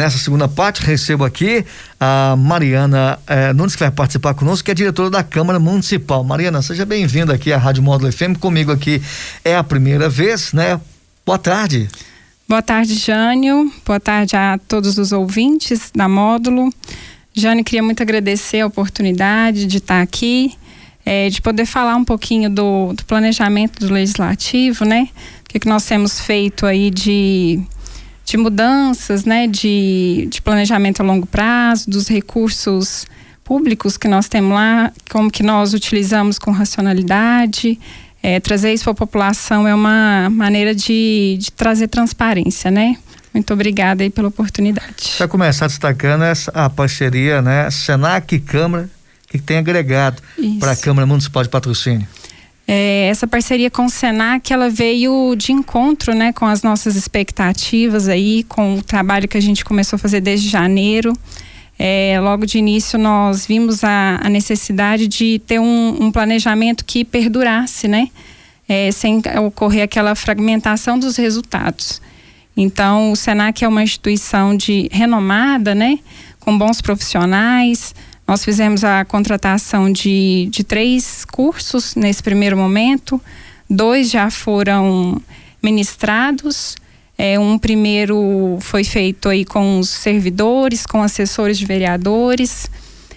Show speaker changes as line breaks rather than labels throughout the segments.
Nessa segunda parte, recebo aqui a Mariana eh, Nunes, que vai participar conosco, que é diretora da Câmara Municipal. Mariana, seja bem-vinda aqui à Rádio Módulo FM. Comigo aqui é a primeira vez, né? Boa tarde.
Boa tarde, Jânio. Boa tarde a todos os ouvintes da Módulo. Jânio, queria muito agradecer a oportunidade de estar aqui, é, de poder falar um pouquinho do, do planejamento do legislativo, né? O que, que nós temos feito aí de de mudanças, né, de, de planejamento a longo prazo, dos recursos públicos que nós temos lá, como que nós utilizamos com racionalidade. É, trazer isso para a população é uma maneira de, de trazer transparência, né? Muito obrigada aí pela oportunidade.
Para começar destacando essa, a parceria, né, Senac e Câmara, que tem agregado para a Câmara Municipal de Patrocínio.
É, essa parceria com o Senac, ela veio de encontro, né, com as nossas expectativas aí, com o trabalho que a gente começou a fazer desde janeiro. É, logo de início nós vimos a, a necessidade de ter um, um, planejamento que perdurasse, né, é, sem ocorrer aquela fragmentação dos resultados. Então, o Senac é uma instituição de renomada, né, com bons profissionais, nós fizemos a contratação de, de três cursos nesse primeiro momento, dois já foram ministrados. É, um primeiro foi feito aí com os servidores, com assessores de vereadores.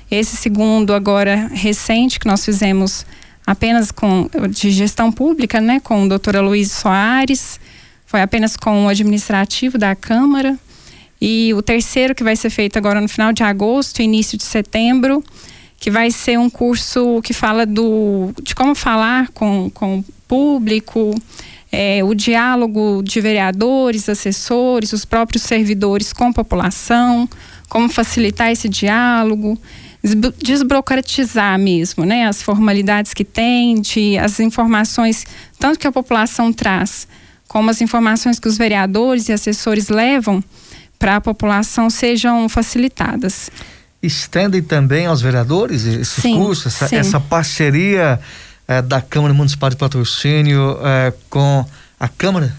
Esse segundo, agora recente, que nós fizemos apenas com de gestão pública, né, com o doutor Luiz Soares, foi apenas com o administrativo da Câmara. E o terceiro, que vai ser feito agora no final de agosto, início de setembro, que vai ser um curso que fala do, de como falar com, com o público, é, o diálogo de vereadores, assessores, os próprios servidores com a população, como facilitar esse diálogo, desburocratizar mesmo, né, as formalidades que tem, de, as informações, tanto que a população traz, como as informações que os vereadores e assessores levam para a população sejam facilitadas.
Estendem também aos vereadores esses sim, cursos, essa, essa parceria eh, da Câmara Municipal de Patrocínio eh, com a Câmara?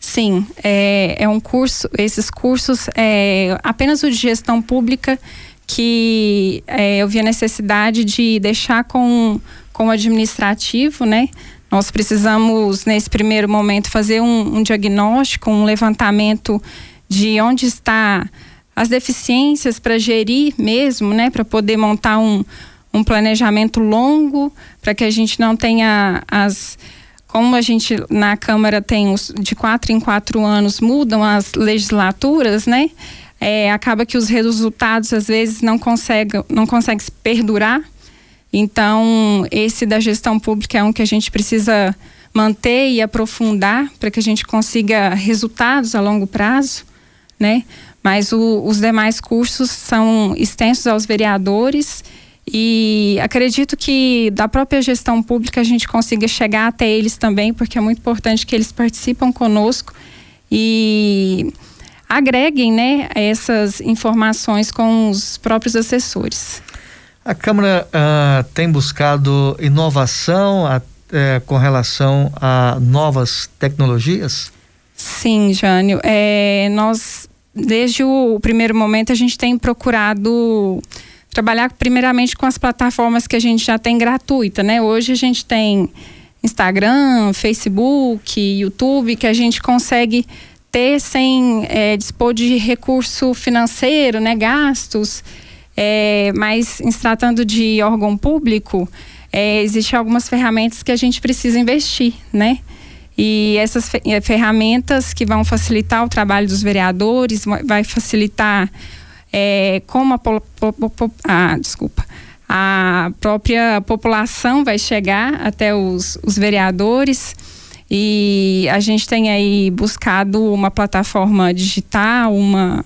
Sim, é, é um curso, esses cursos, é apenas o de gestão pública que é, eu vi a necessidade de deixar com, com o administrativo, né? Nós precisamos, nesse primeiro momento, fazer um, um diagnóstico, um levantamento de onde está as deficiências para gerir mesmo, né, para poder montar um, um planejamento longo, para que a gente não tenha as como a gente na Câmara tem os, de quatro em quatro anos mudam as legislaturas, né? É, acaba que os resultados às vezes não conseguem não consegue se perdurar. Então esse da gestão pública é um que a gente precisa manter e aprofundar para que a gente consiga resultados a longo prazo né? Mas o, os demais cursos são extensos aos vereadores e acredito que da própria gestão pública a gente consiga chegar até eles também, porque é muito importante que eles participam conosco e agreguem, né, essas informações com os próprios assessores.
A Câmara uh, tem buscado inovação uh, com relação a novas tecnologias?
Sim, Jânio. É, nós desde o primeiro momento a gente tem procurado trabalhar primeiramente com as plataformas que a gente já tem gratuita, né? Hoje a gente tem Instagram, Facebook, YouTube, que a gente consegue ter sem é, dispor de recurso financeiro, né? Gastos. É, mas em tratando de órgão público, é, existem algumas ferramentas que a gente precisa investir, né? E essas eh, ferramentas que vão facilitar o trabalho dos vereadores, vai facilitar é, como a, a, desculpa, a própria população vai chegar até os, os vereadores. E a gente tem aí buscado uma plataforma digital, uma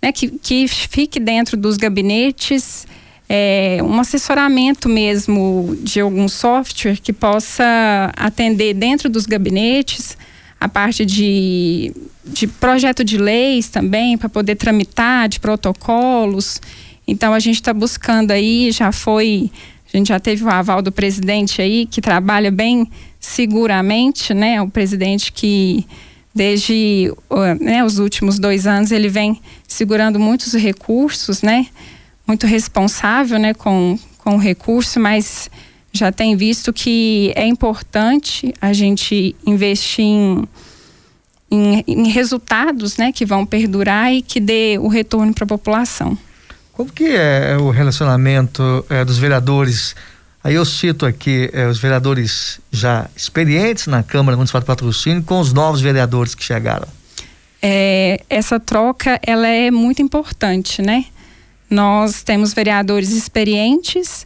né, que, que fique dentro dos gabinetes é, um assessoramento mesmo de algum software que possa atender dentro dos gabinetes a parte de, de projeto de leis também, para poder tramitar, de protocolos. Então a gente está buscando aí, já foi, a gente já teve o aval do presidente aí, que trabalha bem seguramente, né? O presidente que desde né, os últimos dois anos ele vem segurando muitos recursos, né? Muito responsável, né, com, com o recurso, mas já tem visto que é importante a gente investir em, em, em resultados, né, que vão perdurar e que dê o retorno para a população.
Como que é o relacionamento é, dos vereadores Aí eu cito aqui eh, os vereadores já experientes na Câmara Municipal de Patrocínio com os novos vereadores que chegaram.
É, essa troca ela é muito importante, né? Nós temos vereadores experientes,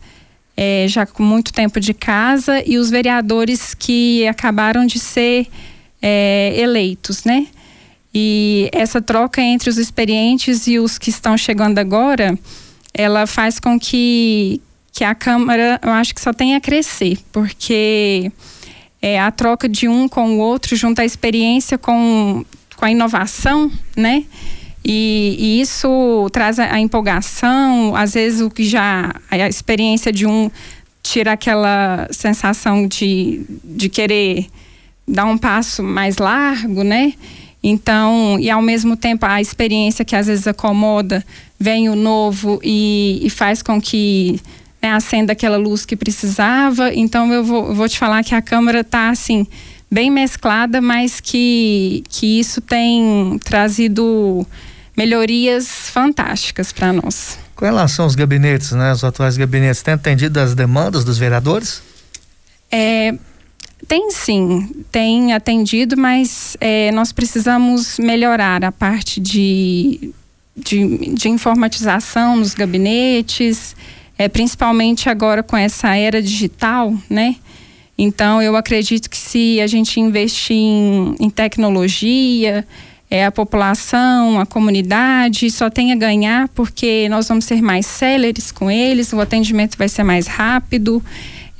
é, já com muito tempo de casa, e os vereadores que acabaram de ser é, eleitos, né? E essa troca entre os experientes e os que estão chegando agora, ela faz com que, que a Câmara, eu acho que só tem a crescer, porque é, a troca de um com o outro, junto a experiência com, com a inovação, né? E, e isso traz a, a, empolgação, às vezes o que já. a experiência de um tira aquela sensação de, de querer dar um passo mais largo, né? Então, e ao mesmo tempo a experiência que às vezes acomoda, vem o novo e, e faz com que né, acenda aquela luz que precisava. Então eu vou, vou te falar que a câmera está assim bem mesclada, mas que, que isso tem trazido melhorias fantásticas para nós.
Com relação aos gabinetes, né, os atuais gabinetes, tem atendido as demandas dos vereadores?
É, tem sim, tem atendido, mas é, nós precisamos melhorar a parte de, de, de informatização nos gabinetes, é, principalmente agora com essa era digital, né? Então, eu acredito que se a gente investir em, em tecnologia, é, a população, a comunidade só tem a ganhar porque nós vamos ser mais céleres com eles, o atendimento vai ser mais rápido.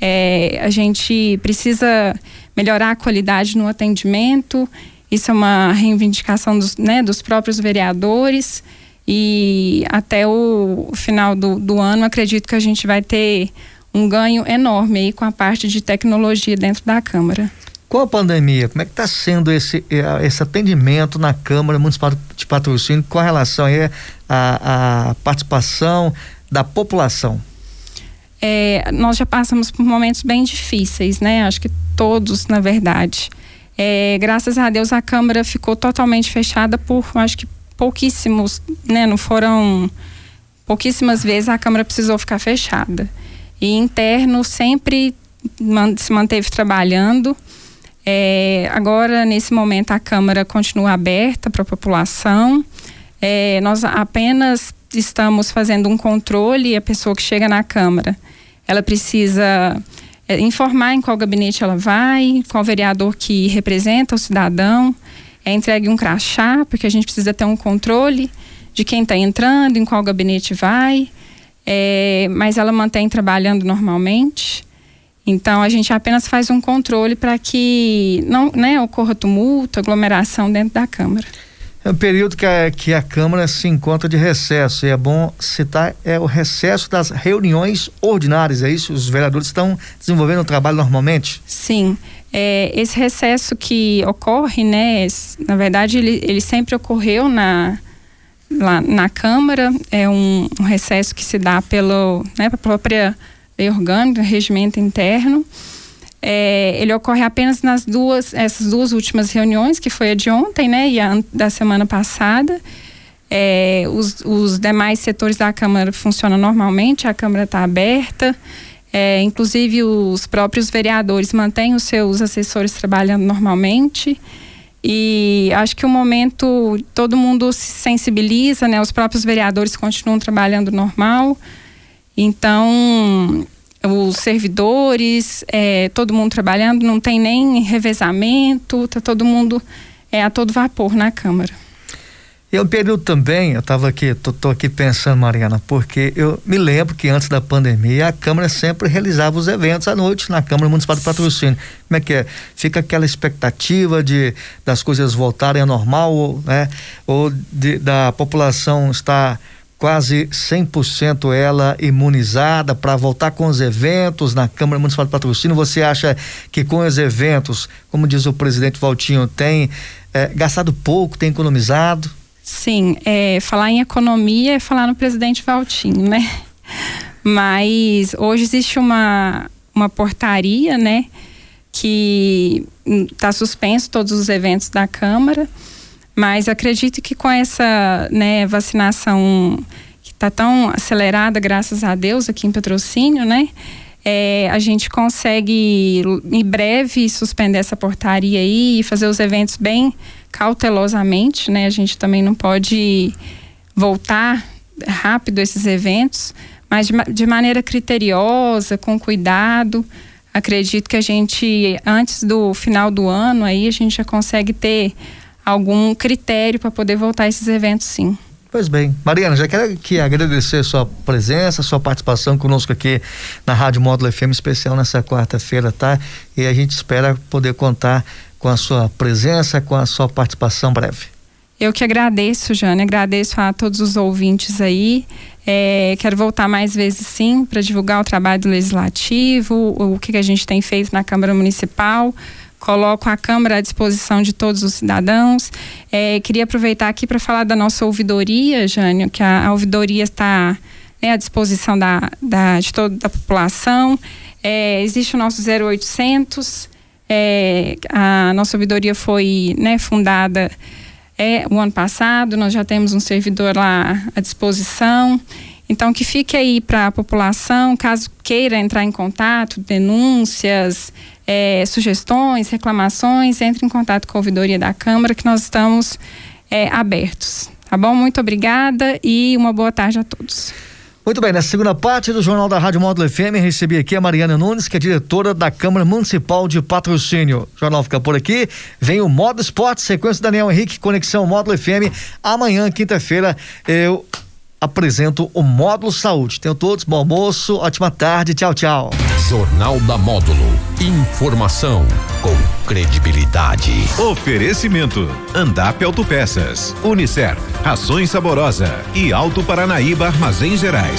É, a gente precisa melhorar a qualidade no atendimento. Isso é uma reivindicação dos, né, dos próprios vereadores. E até o final do, do ano, acredito que a gente vai ter um ganho enorme aí com a parte de tecnologia dentro da Câmara.
Com a pandemia, como é que está sendo esse, eh, esse atendimento na Câmara Municipal de Patrocínio com relação aí à, à participação da população?
É, nós já passamos por momentos bem difíceis, né? Acho que todos, na verdade. É, graças a Deus a Câmara ficou totalmente fechada por, acho que pouquíssimos, né, não foram pouquíssimas vezes a Câmara precisou ficar fechada. E interno sempre se manteve trabalhando. É, agora, nesse momento, a Câmara continua aberta para a população. É, nós apenas estamos fazendo um controle. A pessoa que chega na Câmara, ela precisa é, informar em qual gabinete ela vai, qual vereador que representa o cidadão é entregue um crachá, porque a gente precisa ter um controle de quem está entrando, em qual gabinete vai, é, mas ela mantém trabalhando normalmente. Então a gente apenas faz um controle para que não né, ocorra tumulto, aglomeração dentro da Câmara.
É um período que a, que a Câmara se encontra de recesso, e é bom citar, é o recesso das reuniões ordinárias, é isso? Os vereadores estão desenvolvendo o trabalho normalmente?
Sim. É, esse recesso que ocorre, né, na verdade, ele, ele sempre ocorreu na, lá na Câmara, é um, um recesso que se dá pelo, né, pela própria lei orgânica, regimento interno. É, ele ocorre apenas nas duas, essas duas últimas reuniões, que foi a de ontem, né, e a da semana passada. É, os, os demais setores da Câmara funcionam normalmente, a Câmara está aberta. É, inclusive, os próprios vereadores mantêm os seus assessores trabalhando normalmente. E acho que o momento todo mundo se sensibiliza, né? Os próprios vereadores continuam trabalhando normal. Então, os servidores, é, todo mundo trabalhando, não tem nem revezamento, tá todo mundo é, a todo vapor na Câmara.
E um período também, eu estava aqui, tô, tô, aqui pensando, Mariana, porque eu me lembro que antes da pandemia a Câmara sempre realizava os eventos à noite na Câmara Municipal de Patrocínio. Como é que é? Fica aquela expectativa de das coisas voltarem ao normal, né? Ou de, da população estar quase 100% ela imunizada para voltar com os eventos na Câmara Municipal de Patrocínio. Você acha que com os eventos, como diz o presidente Valtinho, tem é, gastado pouco, tem economizado?
Sim, é, falar em economia é falar no presidente Valtinho, né? Mas hoje existe uma, uma portaria, né? Que está suspenso todos os eventos da Câmara mas acredito que com essa né, vacinação que está tão acelerada, graças a Deus, aqui em patrocínio, né? É, a gente consegue em breve suspender essa portaria aí e fazer os eventos bem cautelosamente, né? A gente também não pode voltar rápido esses eventos, mas de, de maneira criteriosa, com cuidado. Acredito que a gente, antes do final do ano, aí a gente já consegue ter algum critério para poder voltar a esses eventos, sim.
Pois bem, Mariana, já quero aqui agradecer sua presença, sua participação conosco aqui na Rádio Módulo FM especial nessa quarta-feira, tá? E a gente espera poder contar com a sua presença, com a sua participação breve.
Eu que agradeço, Jane, agradeço a todos os ouvintes aí. É, quero voltar mais vezes sim para divulgar o trabalho do legislativo, o, o que, que a gente tem feito na Câmara Municipal coloco a Câmara à disposição de todos os cidadãos. É, queria aproveitar aqui para falar da nossa ouvidoria, Jânio, que a, a ouvidoria está né, à disposição da, da, de toda a população. É, existe o nosso 0800, é, a nossa ouvidoria foi né, fundada é, o ano passado, nós já temos um servidor lá à disposição. Então, que fique aí para a população, caso queira entrar em contato, denúncias, é, sugestões, reclamações, entre em contato com a ouvidoria da Câmara, que nós estamos é, abertos. Tá bom? Muito obrigada e uma boa tarde a todos.
Muito bem, nessa segunda parte do Jornal da Rádio Módulo FM, recebi aqui a Mariana Nunes, que é diretora da Câmara Municipal de Patrocínio. O jornal fica por aqui, vem o Modo Esporte, sequência Daniel Henrique, Conexão Módulo FM. Amanhã, quinta-feira, eu apresento o Módulo Saúde. Tenham todos bom almoço, ótima tarde, tchau, tchau.
Jornal da Módulo. Informação com credibilidade.
Oferecimento: Andap Autopeças, Unicer, Rações Saborosa e Alto Paranaíba Armazém Gerais.